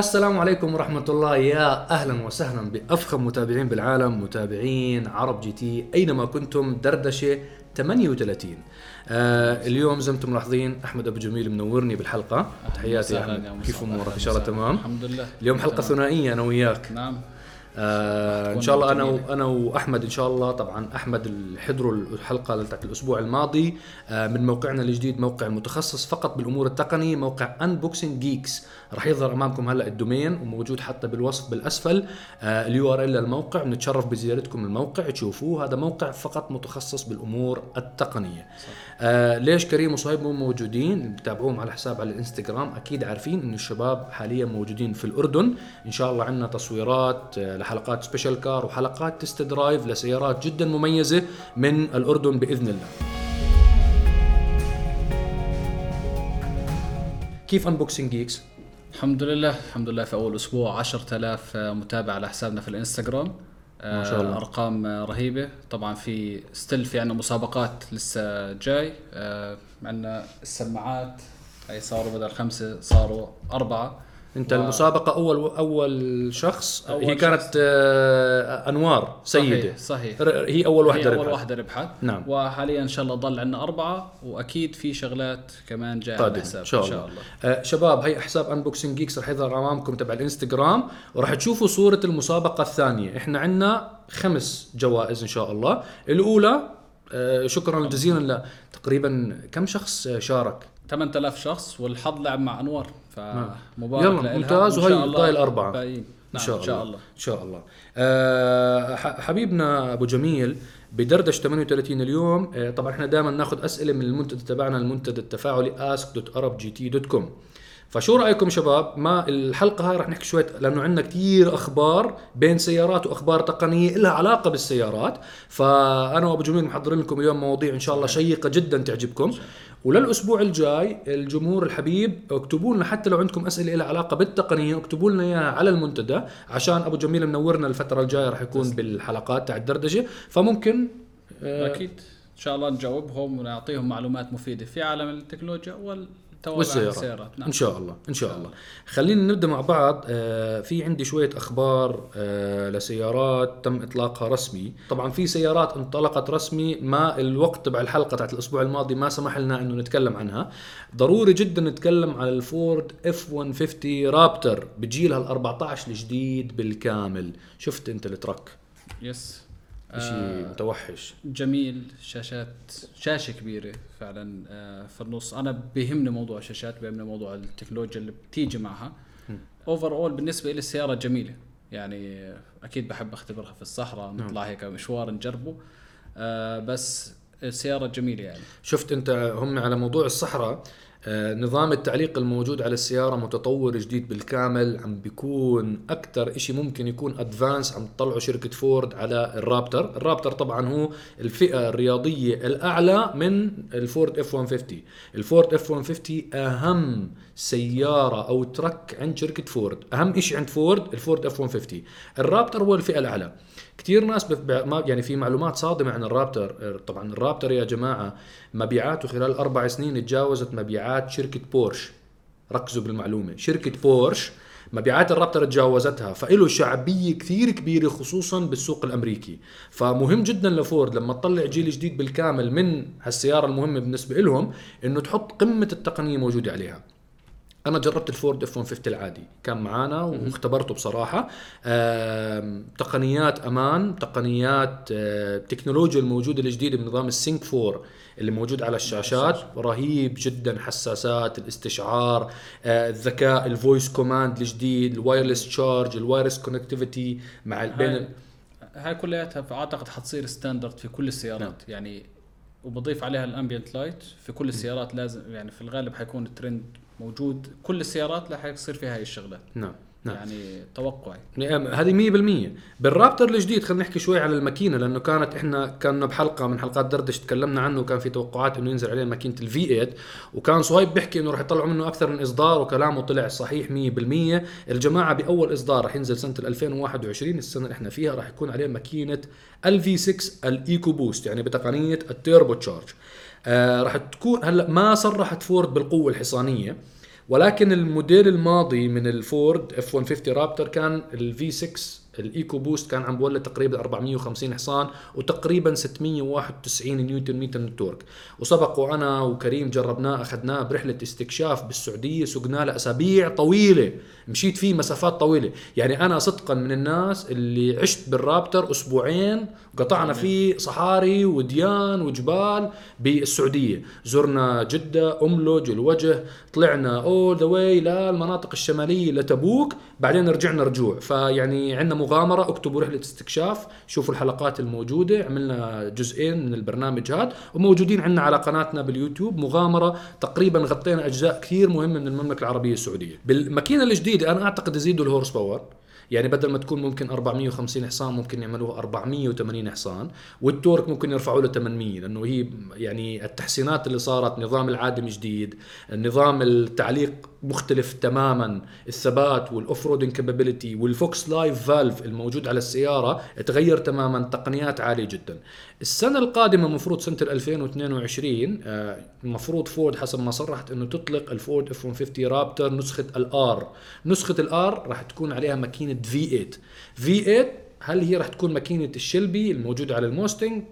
السلام عليكم ورحمة الله. يا أهلا وسهلا بأفخم متابعين بالعالم متابعين عرب GT أينما كنتم دردشة 38 آه اليوم زي ما أنتم ملاحظين أحمد أبو جميل منورني بالحلقة. تحياتي يا احمد كيف امورك إن شاء الله تمام. الحمد لله. اليوم حلقة ثنائية أنا وياك. نعم. آه إن شاء الله أنا وأنا وأحمد إن شاء الله. طبعا أحمد اللي حضروا الحلقة تاعت الأسبوع الماضي آه من موقعنا الجديد موقع متخصص فقط بالأمور التقنية موقع Unboxing Geeks راح يظهر أمامكم هلأ ال domain وموجود حتى بالوصف بالأسفل. آه ال URL للموقع بنتشرف بزيارتكم الموقع تشوفوه. هذا موقع فقط متخصص بالأمور التقنية. آه ليش كريم وصهيب مو موجودين؟ بتابعوهم على حساب على الإنستغرام. أكيد عارفين انه الشباب حاليا موجودين في الأردن. إن شاء الله عندنا تصويرات آه لحلقات special car وحلقات test drive لسيارات جدا مميزة من الأردن بإذن الله. كيف Unboxing Geeks الحمد لله الحمد لله في أول أسبوع 10000 متابع على حسابنا في الإنستغرام. ما شاء الله. أرقام رهيبة. طبعا في still في عندنا مسابقات لسه جاي. آه، عندنا السماعات هي صاروا بدل خمسة صاروا أربعة. أنت و- المسابقة أول أول شخص أول هي كانت آه أنوار سيدة. صحيح, صحيح. هي أول هي واحدة أول ربحت. واحدة ربحت. نعم. وحاليا إن شاء الله ضل عندنا أربعة وأكيد في شغلات كمان جاية على الحساب إن شاء الله, آه شباب هي حساب Unboxing Geeks رح يظهر أمامكم تبع الإنستغرام وراح تشوفوا صورة المسابقة الثانية. إحنا عندنا خمس جوائز إن شاء الله. الأولى آه شكرا جزيلا تقريبا كم شخص شارك؟ 8000 شخص والحظ لعب مع أنوار فمبارك يلا،. ممتاز، وهي الله أربعة. باقيين. إن نعم شاء, إن شاء الله. إن شاء الله. آه ح- حبيبنا أبو جميل بدردش 38 اليوم. آه طبعا إحنا دائما ناخذ أسئلة من المنتدى تبعنا المنتدى التفاعلي ask.arabgt.com فشو رأيكم شباب؟ ما الحلقة هاي رح نحكي شوية لأنه عندنا كثير أخبار بين سيارات وأخبار تقنية لها علاقة بالسيارات. فأنا وأبو جميل محضرين لكم اليوم مواضيع إن شاء الله شيقة جدا تعجبكم. وللأسبوع الجاي الجمهور الحبيب اكتبوا لنا حتى لو عندكم أسئلة لها علاقة بالتقنية اكتبوا لنا إياها على المنتدى عشان أبو جميل منورنا الفترة الجاية رح يكون بالحلقات تاع الدردشة. فممكن آه، أكيد. إن شاء الله نجاوبهم ونعطيهم معلومات مفيدة. في عالم التكنولوجيا والتوابع والسيارات. السيارات نعم. إن شاء الله إن شاء الله. خلينا نبدأ مع بعض. آه في عندي شوية أخبار آه لسيارات تم إطلاقها رسمي. طبعا في سيارات انطلقت رسمي ما الوقت تبع الحلقة تاعت الأسبوع الماضي ما سمح لنا إنه نتكلم عنها. ضروري جدا نتكلم على الفورد إف 150 رابتر بجيلها ال 14 الجديد بالكامل. شفت أنت الترك؟ يس. شيء آه متوحش. جميل. شاشات شاشة كبيرة فعلا آه في النص. أنا بيهمني موضوع الشاشات بيهمني موضوع التكنولوجيا اللي بتيجي معها. overall بالنسبة لي السيارة جميلة. يعني أكيد بحب أختبرها في الصحراء نطلع هيك مشوار نجربه. آه بس السيارة جميلة يعني. شفت أنت هم على موضوع الصحراء نظام التعليق الموجود على السيارة متطور جديد بالكامل عم بيكون أكثر إشي ممكن يكون أدفانس عم تطلعوا شركة فورد على الرابتر. الرابتر طبعا هو الفئة الرياضية الأعلى من الفورد اف 150 الفورد اف 150 أهم سيارة أو truck عند شركة فورد. أهم إشي عند فورد الفورد اف 150 الرابتر هو الفئة الأعلى. كثير ناس. ما يعني في معلومات صادمة عن الرابتر. طبعا الرابتر يا جماعة مبيعاته خلال أربع سنين تجاوزت مبيعات شركة بورش. ركزوا بالمعلومة. شركة بورش مبيعات الرابتر تجاوزتها فإله شعبية كثير كبيرة خصوصا بالسوق الأمريكي. فمهم جدا لفورد لما تطلع جيل جديد بالكامل من هالسيارة المهمة بالنسبة لهم إنه تحط قمة التقنية موجودة عليها. أنا جربت الفورد اف 150 العادي. كان معانا واختبرته بصراحة. تقنيات أمان تقنيات آه، التكنولوجيا الموجودة الجديدة بنظام ال SYNC 4 اللي موجود على الشاشات. رهيب جدا حساسات الاستشعار آه، الذكاء ال voice command الجديد ال wireless charge ال wireless connectivity مع بين هاي كلياتها اعتقد حتصير standard في كل السيارات. نعم. يعني وبضيف عليها ال ambient light في كل السيارات لازم يعني في الغالب حيكون الترند موجود. كل السيارات رح يصير فيها هاي الشغلات نعم. نعم. يعني توقعي. نعم، هذه 100% بالرابتر الجديد خلينا نحكي شوي على الماكينة لأنه كانت إحنا كنا بحلقة من حلقات دردش تكلمنا عنه وكان في توقعات إنه ينزل عليه ماكينة ال V8 وكان صهيب بيحكي إنه راح يطلعوا منه أكثر من إصدار وكلامه طلع صحيح 100% الجماعة بأول إصدار راح ينزل سنة 2021 السنة اللي إحنا فيها راح يكون عليه ماكينة ال V6 ال EcoBoost يعني بتقنية ال turbo charge. آه راح تكون هلا ما صرحت فورد بالقوة الحصانية. ولكن الموديل الماضي من الفورد اف 150 رابتر كان ال V6 ال EcoBoost كان عم بولد تقريبا 450 حصان وتقريبا 691 نيوتن متر من ال torque وسبق وأنا وكريم جربناه أخذناه برحلة استكشاف بالسعودية سقناه لأسابيع طويلة. مشيت فيه مسافات طويلة. يعني أنا صدقا من الناس اللي عشت بالرابتر أسبوعين قطعنا فيه صحاري وديان وجبال بالسعودية. زرنا جدة أملج الوجه طلعنا all the way للمناطق الشمالية لتبوك بعدين رجعنا رجوع. فيعني عندنا مغامرة اكتبوا رحله استكشاف شوفوا الحلقات الموجودة. عملنا جزئين من البرنامج هذا. وموجودين عندنا على قناتنا باليوتيوب مغامرة. تقريبا غطينا أجزاء كثير مهمة من المملكة العربية السعودية. بالماكينة الجديدة أنا أعتقد يزيدوا ال horse power يعني بدل ما تكون ممكن 450 حصان ممكن يعملوها 480 حصان وال torque ممكن يرفعوا له 800 لأنه هي يعني التحسينات اللي صارت نظام العادم جديد نظام التعليق مختلف تماما الثبات وال off-roading capability وال Fox Live Valve الموجود على السيارة تغير تماما تقنيات عالية جدا. السنة القادمة المفروض سنة 2022 آه، المفروض فورد حسب ما صرحت إنه تطلق الفورد اف 150 رابتر نسخة ال R نسخة ال R راح تكون عليها ماكينة V8 V8 هل هي راح تكون ماكينة الشيلبي الموجودة على الموستنج؟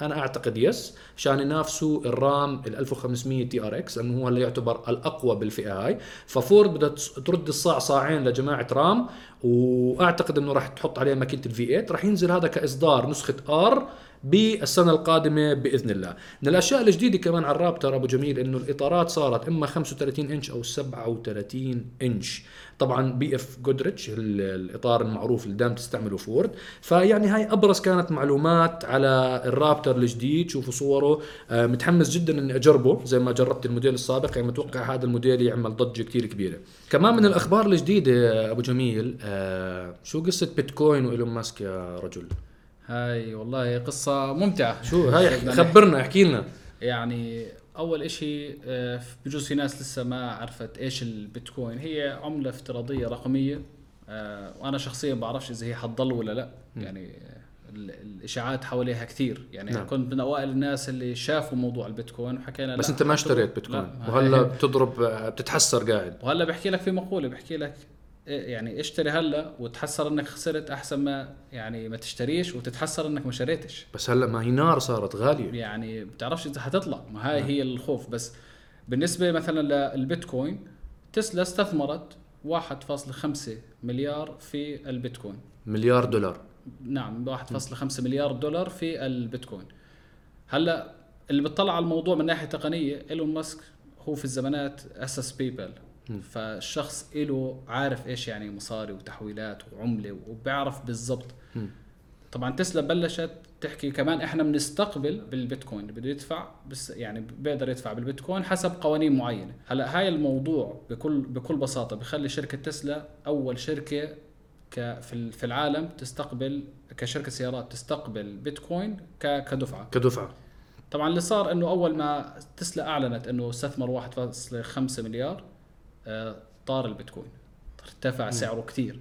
أنا أعتقد yes عشان ينافسوا الرام ال 1500 TRX لأنه هو اللي يعتبر الأقوى بالفئة هاي. ففورد بدها ترد الصاع صاعين لجماعة رام وأعتقد إنه راح تحط عليه ماكينة ال V8 راح ينزل هذا كإصدار نسخة R بالسنة القادمة بإذن الله. من الأشياء الجديدة كمان على الرابتر ابو جميل إنه الإطارات صارت إما 35 إنش أو 37 إنش. طبعا BF Goodrich الإطار المعروف اللي دائما تستعمله فورد. فيعني هاي أبرز كانت معلومات على الرابتر الجديد. شوفوا صوره. آه، متحمس جدا إني أجربه زي ما جربت الموديل السابق. يعني متوقع هذا الموديل يعمل ضجة كثير كبيرة. كمان من الأخبار الجديدة أبو جميل آه، شو قصة بيتكوين وإيلون ماسك يا رجل؟ هاي والله قصة ممتعة. شو هاي؟ خبرنا احكي لنا. يعني أول إشي آه، بجوز في ناس لسه ما عرفت إيش البيتكوين. هي عملة افتراضية رقمية آه، وأنا شخصيا بعرفش إذا هي حتضل ولا لا. يعني ال- الإشاعات حواليها كثير. يعني نعم. كنت من أوائل الناس اللي شافوا موضوع البيتكوين وحكينا بس أنت ما. اشتريت بيتكوين؟ لا، وهلا بتضرب آه، بتتحسر قاعد. وهلا بحكي لك في مقولة بحكي لك يعني اشتري هلا وتحسر انك خسرت احسن ما يعني ما تشتريش وتتحسر انك ما شريتش. بس هلا ما هي نار صارت غالية. يعني بتعرفش إذا حتطلع. ما هاي هي الخوف. بس بالنسبة مثلا للبيتكوين تسلا استثمرت 1.5 مليار في البيتكوين. مليار دولار. نعم 1.5 مليار دولار في البيتكوين. هلا اللي بتطلع على الموضوع من ناحية تقنية إيلون ماسك هو في الزمانات أسس بيبال. فالشخص له عارف إيش يعني مصاري وتحويلات وعملة وبيعرف بالضبط. طبعا تسلا بلشت تحكي كمان إحنا بنستقبل بالبيتكوين اللي بده يدفع بس يعني بيقدر يدفع بالبيتكوين حسب قوانين معينة. هلأ هاي الموضوع بكل بكل بساطة بخلي شركة تسلا أول شركة ك في في العالم تستقبل كشركة سيارات تستقبل بيتكوين كدفعة. كدفعة. طبعا اللي صار إنه أول ما تسلا أعلنت إنه استثمر 1.5 مليار طار البيتكوين. ارتفع سعره كثير.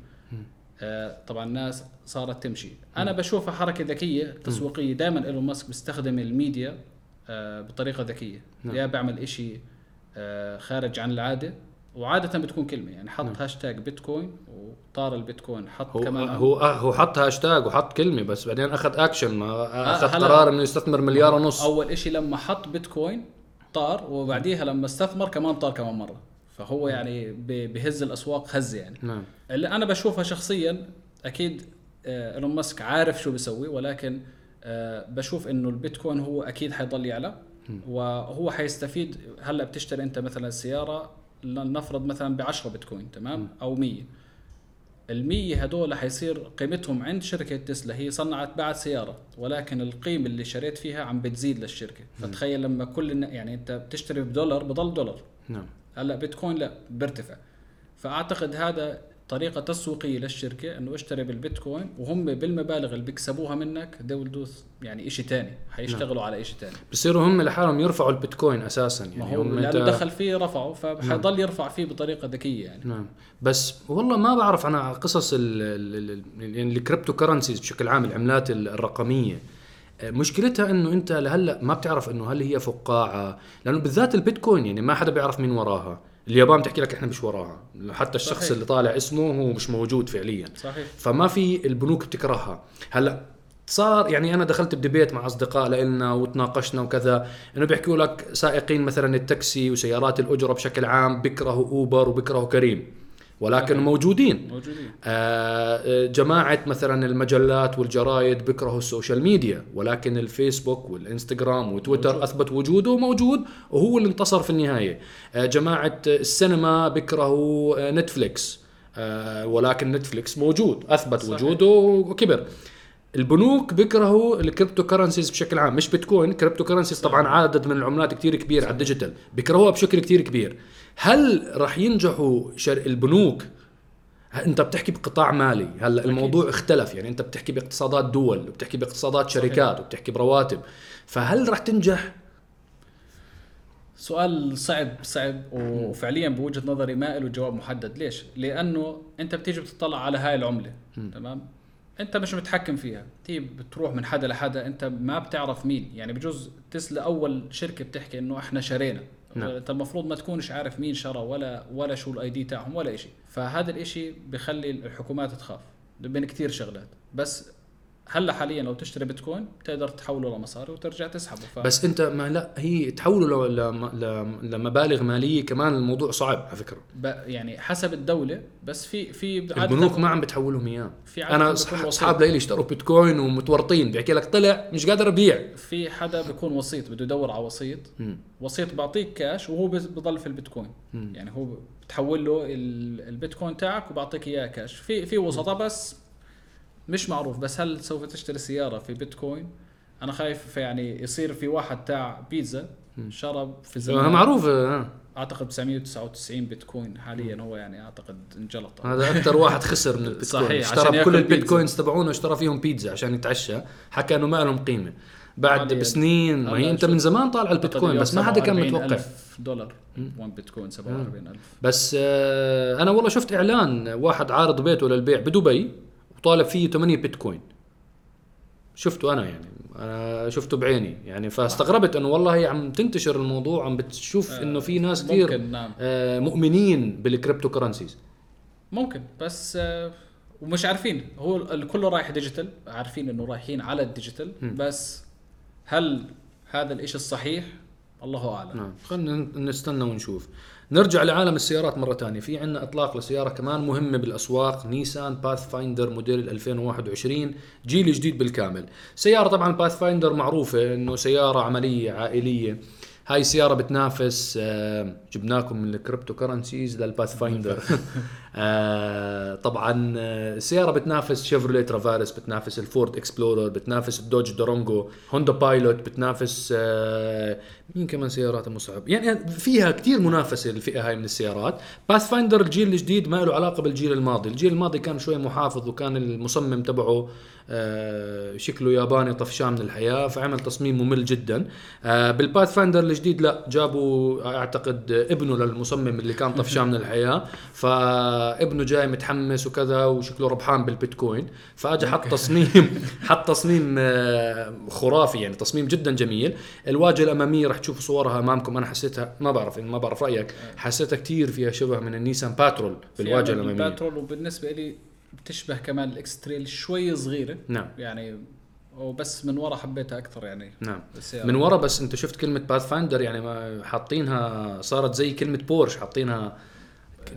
آه، طبعا الناس صارت تمشي. أنا بشوفها حركة ذكية تسويقية. دائما إيلون ماسك بيستخدم الميديا آه، بطريقة ذكية. نعم. يا بيعمل إشي آه، خارج عن العادة. وعادة بتكون كلمة يعني حط هاشتاج بيتكوين وطار البيتكوين. حط هو كمان هو آه، هو حط هاشتاج وحط كلمة بس بعدين أخذ اكشن ما أخذ قرار إنه يستثمر مليار ونص. أول إشي لما حط بيتكوين طار وبعديها لما استثمر كمان طار كمان مرة. فهو يعني ب- بهز الأسواق هزه يعني. نعم. اللي أنا بشوفها شخصيا أكيد آه، إيلون ماسك عارف شو بيسوي ولكن آه، بشوف إنه البيتكوين هو أكيد حيضل يعلى وهو حيستفيد. هلأ بتشتري أنت مثلا سيارة لنفرض مثلا ب 10 بيتكوين تمام؟ أو 100 ال 100 هدول حيصير قيمتهم عند شركة تسلا هي صنعت بعد سيارة ولكن القيمة اللي شريت فيها عم بتزيد للشركة. فتخيل لما كل يعني أنت بتشتري بدولار بضل دولار. نعم. هلا بيتكوين لا بيرتفع. فأعتقد هذا طريقة تسويقية للشركة إنه اشتري بالبيتكوين وهم بالمبالغ اللي بيكسبوها منك دول دوس يعني شيء ثاني حيشتغلوا على شيء ثاني بصيروا هم لحالهم يرفعوا البيتكوين أساسا. ما يعني هو هم لأنه دخل فيه رفعه فحيضل يرفع فيه بطريقة ذكية يعني. نعم. بس والله ما بعرف أنا قصص ال- ال- ال- يعني ال cryptocurrencies بشكل عام العملات ال- الرقمية. مشكلتها إنه أنت لهلأ ما بتعرف إنه هل هي فقاعة. لأنه بالذات البيتكوين يعني ما حدا بيعرف مين وراها. اليابان بتحكي لك إحنا مش وراها. حتى الشخص صحيح. اللي طالع اسمه هو مش موجود فعليا. صحيح. فما في البنوك بتكرهها. هلأ صار يعني أنا دخلت ب debate مع أصدقاء لنا وتناقشنا وكذا. إنه بيحكوا لك سائقين مثلا التاكسي وسيارات الأجرة بشكل عام بيكرهوا أوبر وبيكرهوا كريم. ولكن. موجودين موجودين آه، جماعة مثلا المجلات والجرايد بيكرهوا ال social media ولكن الفيسبوك والإنستغرام وتويتر موجود. أثبت وجوده موجود وهو اللي انتصر في النهاية آه، جماعة السينما بيكرهوا آه، نتفليكس آه، ولكن Netflix موجود أثبت صحيح. وجوده وكبر البنوك بيكرهوا ال cryptocurrencies بشكل عام مش بيتكوين cryptocurrencies طبعا عدد من العملات كتير كبير على ال digital بيكرهوها بشكل كتير كبير. هل راح ينجحوا شر البنوك؟ انت بتحكي بقطاع مالي هلأ الموضوع اختلف يعني انت بتحكي باقتصادات دول وبتحكي باقتصادات شركات وبتحكي برواتب فهل راح تنجح؟ سؤال صعب صعب وفعليا بوجهة نظري ما له جواب محدد. ليش؟ لأنه أنت بتيجي بتطلع على هاي العملة تمام؟ أنت مش متحكم فيها. تيجي بتروح من حدا لحدا أنت ما بتعرف مين. يعني بجوز تسلا أول شركة بتحكي إنه إحنا شرينا. نعم. انت المفروض ما تكونش عارف مين شرى ولا ولا شو الاي دي تاعهم ولا شيء فهذا الإشي بخلي الحكومات تخاف. بين كتير شغلات. بس هلا حاليا لو تشتري بيتكوين بتقدر تحوله لمصاري وترجع تسحبه ف... بس أنت ما لا هي تحولوا ل- لم- لم- لمبالغ مالية كمان الموضوع صعب على فكرة. ب... يعني حسب الدولة بس في في البنوك ما عم بتحولهم اياه أنا. اصحاب ليلي اشتروا بيتكوين ومتورطين بيحكي لك طلع مش قادر أبيع. في حدا بيكون وسيط بده يدور على وسيط. مم. وسيط بعطيك كاش وهو بضل في البيتكوين. مم. يعني هو بتحول له ال- البيتكوين تاعك وبعطيك إياه كاش. في في وسطاء بس مش معروف بس هل سوف تشتري سيارة في بيتكوين؟ أنا خايف يعني يصير في واحد تاع بيتزا شرى في زمان معروف آه. أعتقد 999 بيتكوين حاليا هو يعني أعتقد انجلط. هذا أكثر واحد خسر من البيتكوين. صحيح، اشترى كل. البيتكوينز تبعونه اشترى فيهم بيتزا عشان يتعشى. حكى إنه ما لهم قيمة. بعد. بسنين ما هي أنت من زمان طالع البيتكوين بس ما حدا كان 47 متوقع. ألف دولار. 1 بيتكوين 47000 بس آه، أنا والله شفت إعلان واحد عارض بيته للبيع بدبي. وطالب فيه 8 بيتكوين. شفته أنا يعني أنا شفته بعيني يعني فاستغربت إنه والله هي عم تنتشر الموضوع عم بتشوف إنه في ناس كثير نعم. آه، مؤمنين بال cryptocurrencies ممكن بس آه، ومش عارفين. هو الكل رايح digital عارفين إنه رايحين على ال digital بس هل هذا الإشي الصحيح؟ الله أعلم. نعم. خلينا نستنى ونشوف. نرجع لعالم السيارات مرة ثانية. في عندنا إطلاق لسيارة كمان مهمة بالأسواق نيسان Pathfinder موديل 2021 جيل جديد بالكامل. سيارة طبعا Pathfinder معروفة إنه سيارة عملية عائلية. هاي السيارة بتنافس آه، جبناكم من ال cryptocurrencies لل Pathfinder طبعا آه، السيارة بتنافس شيفروليه Traverse بتنافس الفورد Explorer بتنافس الدوج Durango هوندا Pilot بتنافس آه، مين كمان سيارات مصعب؟ يعني فيها كتير منافسة الفئة هاي من السيارات. Pathfinder الجيل الجديد ما له علاقة بالجيل الماضي. الجيل الماضي كان شوي محافظ وكان المصمم تبعه آه، شكله ياباني طفشان من الحياة فعمل تصميم ممل جدا. آه، بال Pathfinder الجديد لا جابوا أعتقد ابنه للمصمم اللي كان طفشان من الحياة. فابنه جاي متحمس وكذا وشكله ربحان بالبيتكوين. فأجى حط تصميم حط تصميم آه، خرافي يعني تصميم جدا جميل. الواجهة الأمامية راح تشوفوا صورها أمامكم أنا حسيتها ما بعرف ما بعرف رأيك. حسيتها كثير فيها شبه من النيسان باترول بالواجهه الأمامية. الباترول وبالنسبة لي بتشبه كمان ال X-Trail شوي صغيرة. نعم. يعني وبس من ورا حبيتها أكثر يعني. نعم. السيارة. من ورا بس أنت شفت كلمة Pathfinder يعني ما حاطينها صارت زي كلمة بورش حاطينها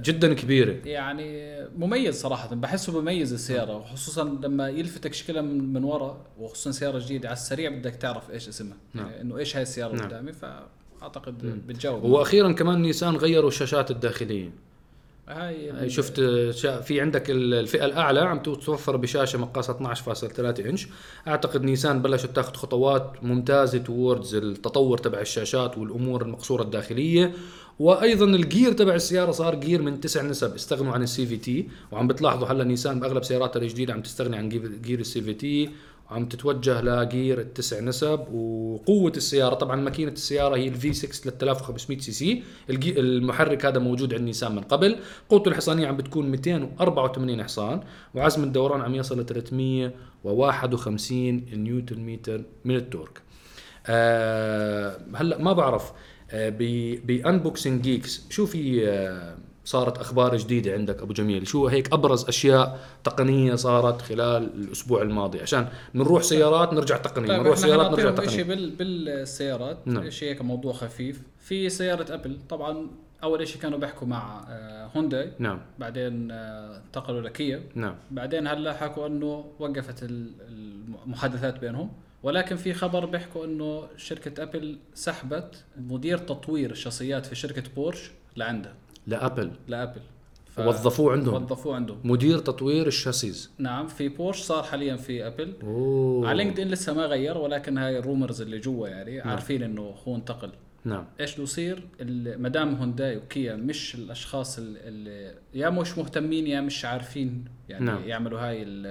جدا كبيرة. يعني مميز صراحة بحسه بميز السيارة وخصوصا لما يلفتك شكلها من, من ورا وخصوصا سيارة جديدة على السريع بدك تعرف إيش اسمها. نعم. يعني إنه إيش هاي السيارة نعم. قدامي فأعتقد بتجاوب. وأخيرا كمان نيسان غيروا الشاشات الداخلية. هاي شفت في عندك ال- الفئة الأعلى عم تتوفر بشاشة مقاسها 12.3 إنش. أعتقد نيسان بلشت تاخذ خطوات ممتازة towards التطور تبع الشاشات والأمور المقصورة الداخلية. وأيضا الجير تبع السيارة صار جير من تسع نسب استغنوا عن ال CVT. وعم بتلاحظوا هلا نيسان بأغلب سياراتها الجديدة عم تستغني عن جير- ال CVT. وعم تتوجه لجير التسع نسب وقوة السيارة طبعا ماكينة السيارة هي ال V6 3500 سي سي. المحرك هذا موجود عند نيسان من قبل. قوته الحصانية عم بتكون 284 حصان وعزم الدوران عم يصل ل 351 نيوتن متر من ال torque. أه هلا ما بعرف ب Unboxing Geeks شو في آه، صارت أخبار جديدة عندك أبو جميل؟ شو هيك أبرز أشياء تقنية صارت خلال الأسبوع الماضي؟ عشان نروح سيارات نرجع تقنية طيب نروح إحنا سيارات نرجع شيء تقنيه بال بالسيارات نعم. شيء هيك موضوع خفيف. في سيارة أبل طبعا أول شيء كانوا بيحكوا مع آه، هونداي. نعم. بعدين آه، انتقلوا لكيا نعم. بعدين هلأ حكوا إنه وقفت ال- المحادثات بينهم. ولكن في خبر بيحكوا إنه شركة أبل سحبت مدير تطوير الشاسيات في شركة بورش لعندها. لأبل. لأبل. ف- وظفوه عندهم. وظفوه عندهم. مدير تطوير الشاسيز. نعم في بورش صار حاليا في أبل. أوه. على لينكد ان لسه ما غير ولكن هاي ال rumors اللي جوا يعني عارفين إنه هو انتقل. نعم. إيش بده يصير؟ ال- مدام هونداي وكيا مش الأشخاص ال- اللي يا مش مهتمين يا مش عارفين يعني نعم. نعم. يعملوا هاي ال-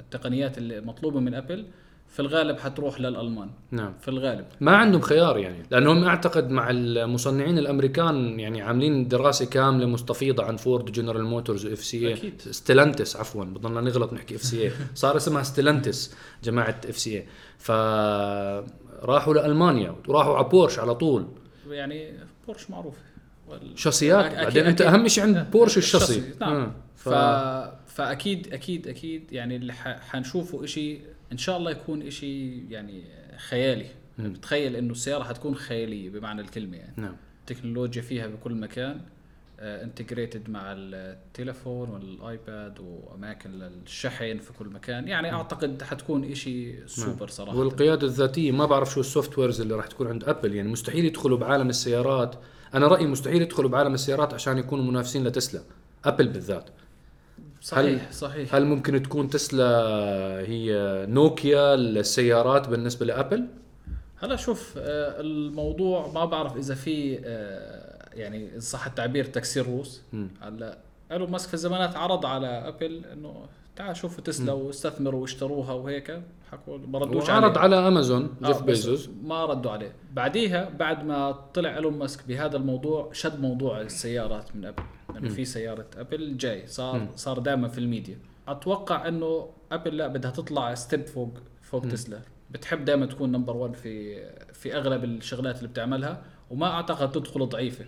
التقنيات اللي مطلوبة من أبل. في الغالب حتروح للألمان. نعم. في الغالب. ما عندهم خيار يعني. لأنهم أعتقد مع المصنعين الأمريكان يعني عاملين دراسة كاملة مستفيضة عن فورد جنرال موتورز و FCA. ستيلانتس عفوا بضلنا نغلط نحكي FCA صار اسمها ستيلانتس جماعة FCA فراحوا لألمانيا وراحوا على بورش على طول. يعني بورش معروفه وال- شاسيات بعدين أنت. أهم شيء عند بورش الشاسي. نعم. آه. ف... فأكيد أكيد أكيد يعني اللي ح... حنشوفه شيء إن شاء الله يكون شيء يعني خيالي. مم. بتخيل إنه السيارة حتكون خيالية بمعنى الكلمة يعني. نعم. التكنولوجيا فيها بكل مكان integrated مع التليفون وال iPad وأماكن للشحن في كل مكان. يعني أعتقد حتكون شيء سوبر صراحة. والقيادة الذاتية ما بعرف شو ال softwares اللي راح تكون عند ابل يعني مستحيل يدخلوا بعالم السيارات. أنا رأيي مستحيل يدخلوا بعالم السيارات عشان يكونوا منافسين لتسلا. ابل بالذات. صحيح صحيح. هل ممكن تكون تسلا هي نوكيا للسيارات بالنسبة لأبل؟ هلا شوف آه، الموضوع ما بعرف إذا في آه، يعني صح التعبير تكسير روس. هلا إيلون ماسك في الزمانات عرض على أبل إنه تعال شوفوا تسلا واستثمروا واشتروها وهيك. حكوا ما ردوش عليه. على أمازون آه، جيف بس بيزوس. ما ردوا عليه. بعديها بعد ما طلع إيلون ماسك بهذا الموضوع شد موضوع السيارات من أبل. انه في سيارة ابل جاي صار صار دائما في الميديا. أتوقع إنه ابل لا بدها تطلع step فوق فوق تسلا. بتحب دائما تكون number 1 في في أغلب الشغلات اللي بتعملها وما أعتقد تدخل ضعيفة.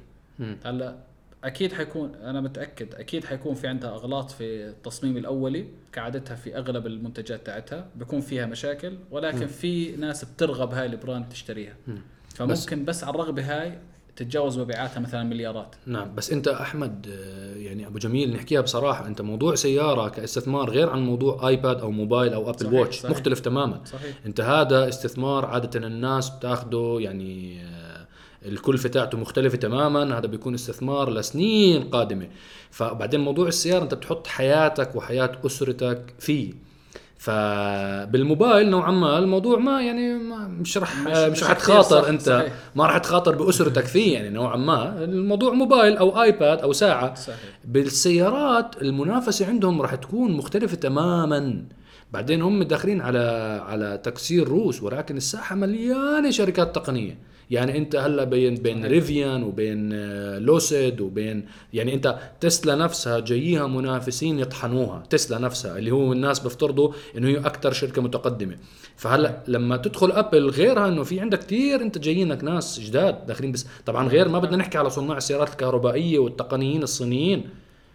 هلا أكيد حيكون أنا متأكد أكيد حيكون في عندها أغلاط في التصميم الأولي كعادتها في أغلب المنتجات تاعتها بيكون فيها مشاكل ولكن في ناس بترغب هاي ال brand تشتريها. فممكن بس على الرغبه هاي تتجاوز مبيعاتها مثلا مليارات. نعم بس أنت أحمد آه، يعني أبو جميل نحكيها بصراحة أنت موضوع سيارة كاستثمار غير عن موضوع iPad أو موبايل أو ابل صحيح، watch صحيح. مختلف تماما. صحيح. أنت هذا استثمار عادة الناس بتاخده يعني آه، الكلفة تاعته مختلفة تماما هذا بيكون استثمار لسنين قادمة. فبعدين موضوع السيارة أنت بتحط حياتك وحياة أسرتك فيه. فبالموبايل نوعا ما الموضوع ما يعني ما مش رح مش- رح تخاطر أنت. صحيح. ما رح تخاطر بأسرتك فيه يعني نوعا ما. الموضوع موبايل أو آيباد أو ساعة. صحيح. بالسيارات المنافسة عندهم راح تكون مختلفة تماما. بعدين هم داخلين على على تكسير روس ولكن الساحة مليانة شركات تقنية. يعني انت هلا بين بين ريفيان وبين آه، لوسيد وبين يعني انت تسلا نفسها جاييها منافسين يطحنوها تسلا نفسها اللي هو الناس بيفترضوا إنه هي أكثر شركة متقدمة. فهلا لما تدخل ابل غيرها إنه في عندك كثير انت جايينك ناس جداد داخلين بس. طبعا غير ما بدنا نحكي على صناع السيارات الكهربائية والتقنيين الصينيين.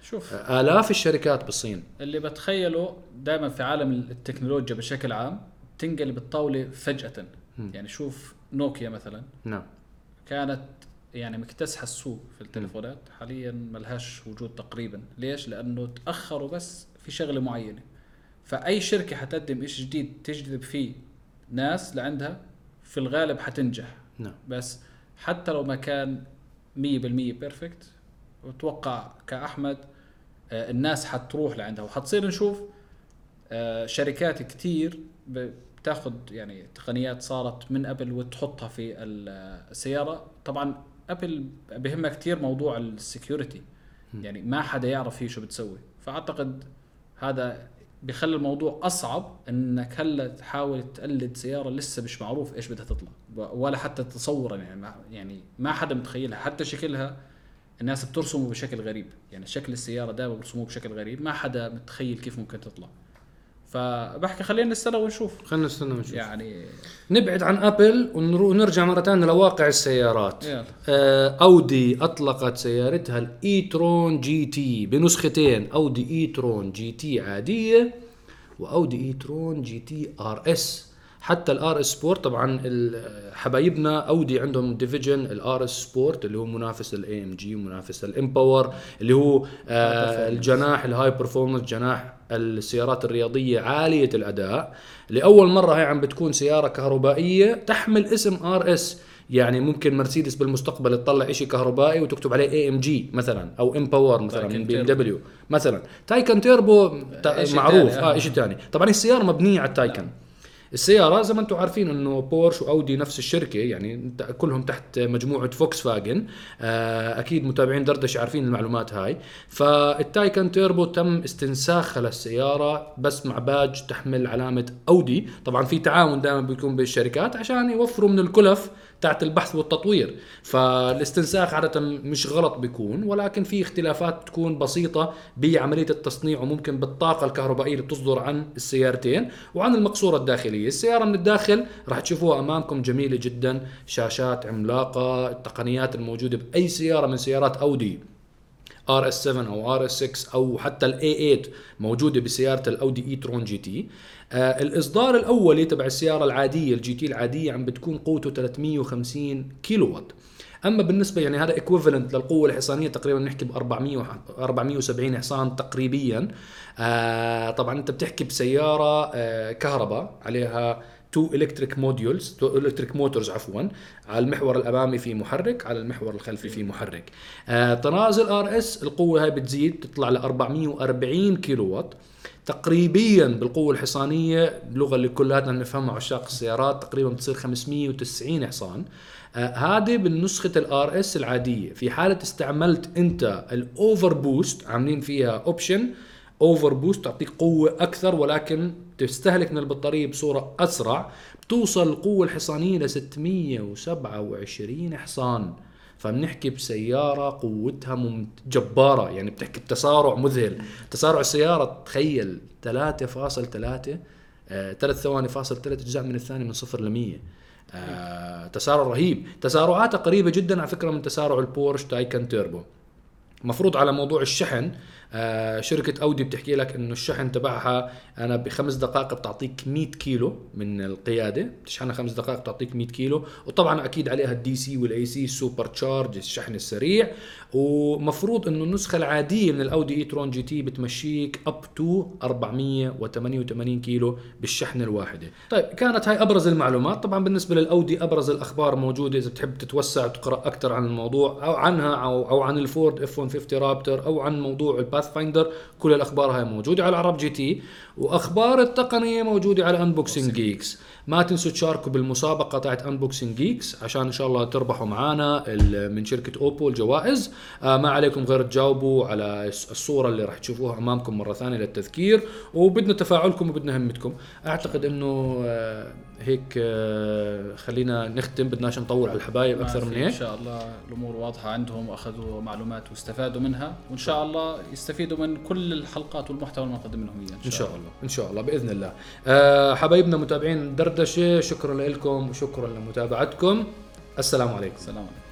شوف. آلاف الشركات بالصين. اللي بتخيله دائما في عالم التكنولوجيا بشكل عام تنقلب الطاولة فجأة. يعني شوف نوكيا مثلا. نعم. كانت يعني مكتسحة السوق في التليفونات. حاليا ملهاش وجود تقريبا. ليش؟ لأنه تأخروا بس في شغلة معينة. فأي شركة حتقدم شيء جديد تجذب فيه ناس لعندها في الغالب حتنجح. نعم. بس حتى لو ما كان 100% perfect بتوقع كأحمد آه، الناس حتروح لعندها. وحتصير نشوف آه، شركات كتير بتاخذ يعني تقنيات صارت من أبل وتحطها في ال- السيارة. طبعا أبل بهمها كتير موضوع ال security. يعني ما حدا يعرف هي شو بتسوي. فأعتقد هذا بيخلي الموضوع أصعب إنك هلا تحاول تقلد سيارة لسه مش معروف إيش بدها تطلع. ولا حتى تصورا. يعني ما يعني ما حدا متخيلها. حتى شكلها الناس بترسمه بشكل غريب. يعني شكل السيارة دائما بيرسموه بشكل غريب. ما حدا متخيل كيف ممكن تطلع. فبحكي خلينا نستنى ونشوف. خلينا نستنى ونشوف. يعني نبعد عن أبل ونرجع مرة ثانية لواقع السيارات. يلا. آه، أودي أطلقت سيارتها ال e-tron GT بنسختين. أودي e-tron GT عادية وأودي e-tron GT RS. حتى ال RS Sport طبعا حبايبنا أودي عندهم division ال RS Sport اللي هو منافس ال AMG منافس ال M Power اللي هو آه الجناح ال high performance جناح السيارات الرياضية عالية الأداء. لأول مرة هي عم بتكون سيارة كهربائية تحمل اسم RS. يعني ممكن مرسيدس بالمستقبل تطلع شيء كهربائي وتكتب عليه AMG مثلا أو M Power مثلا تايكن من BMW مثلا. تايكن تيربو معروف. آه آه. شيء ثاني طبعا السيارة مبنية على التايكن. السيارة زي ما أنتم عارفين انه بورش واودي نفس الشركة يعني كلهم تحت مجموعة فوكس فاجن آه أكيد متابعين دردشة عارفين المعلومات هاي. فالتايكن تيربو تم استنساخها للسياره بس مع باج تحمل علامة أودي. طبعا في تعاون دائما بيكون بالشركات عشان يوفروا من الكلف تاعت البحث والتطوير. فالاستنساخ عادة مش غلط بيكون ولكن في اختلافات بتكون بسيطة بعملية التصنيع وممكن بالطاقة الكهربائية اللي بتصدر عن السيارتين وعن المقصورة الداخلية. السيارة من الداخل راح تشوفوها أمامكم جميلة جدا شاشات عملاقة التقنيات الموجودة بأي سيارة من سيارات أودي. RS 7 أو RS 6 أو حتى ال A8 موجودة بسيارة الاودي e-tron GT. آه الإصدار الأولي تبع السيارة العادية ال GT العادية عم بتكون قوته 350 كيلو وات أما بالنسبة يعني هذا equivalent للقوة الحصانية تقريبا نحكي ب 400 وح- 470 حصان تقريبيا. آه طبعا أنت بتحكي بسيارة آه كهرباء عليها two electric modules two electric motors عفوا على المحور الأمامي في محرك على المحور الخلفي في محرك. آه طراز ال RS القوة هاي بتزيد تطلع ل 440 كيلو وات تقريبا بالقوة الحصانية اللغة اللي كلاتنا نفهمها عشاق السيارات تقريبا بتصير 590 حصان. آه هذه بالنسخة ال RS العادية. في حالة استعملت أنت ال overboost عاملين فيها option overboost تعطيك قوة أكثر ولكن تستهلك من البطارية بصورة أسرع بتوصل القوة الحصانية ل 627 حصان. فبنحكي بسيارة قوتها. جبارة يعني بتحكي بتسارع مذهل. تسارع السيارة تخيل 3.3 آه، 3 ثواني فاصل 3 اجزاء من الثانية من صفر ل 100 آه، تسارع رهيب. تسارعاتها قريبة جدا على فكرة من تسارع البورش تايكن تيربو. مفروض على موضوع الشحن آه شركة أودي بتحكي لك إنه الشحن تبعها أنا بخمس دقائق بتعطيك 100 كيلو من القيادة بتشحنها خمس دقائق بتعطيك 100 كيلو وطبعا أكيد عليها ال DC وال AC super charge الشحن السريع ومفروض إنه النسخة العادية من الأودي e-tron GT بتمشيك up to 488 كيلو بالشحن الواحدة. طيب كانت هاي أبرز المعلومات. طبعا بالنسبة للأودي أبرز الأخبار موجودة إذا بتحب تتوسع وتقرأ أكثر عن الموضوع أو عنها أو أو عن الفورد F-150 Raptor أو عن موضوع ال Pathfinder كل الأخبار هاي موجودة على عرب GT وأخبار التقنية موجودة على Unboxing Geeks ما تنسوا تشاركوا بالمسابقة تاعت Unboxing Geeks عشان إن شاء الله تربحوا معنا من شركة اوبو الجوائز. آه ما عليكم غير تجاوبوا على الصورة اللي راح تشوفوها أمامكم مرة ثانية للتذكير وبدنا تفاعلكم وبدنا همتكم. أعتقد إنه آه هيك آه خلينا نختم بدناش نطول على الحبايب أكثر من هيك. إن شاء الله الأمور واضحة عندهم واخذوا معلومات واستفادوا منها وإن شاء الله يستفيدوا من كل الحلقات والمحتوى اللي نقدم لهم اياه إن شاء الله إن شاء الله بإذن الله. آه حبايبنا متابعين دردشة شكرا لكم وشكرا لمتابعتكم. السلام عليكم. السلام عليكم.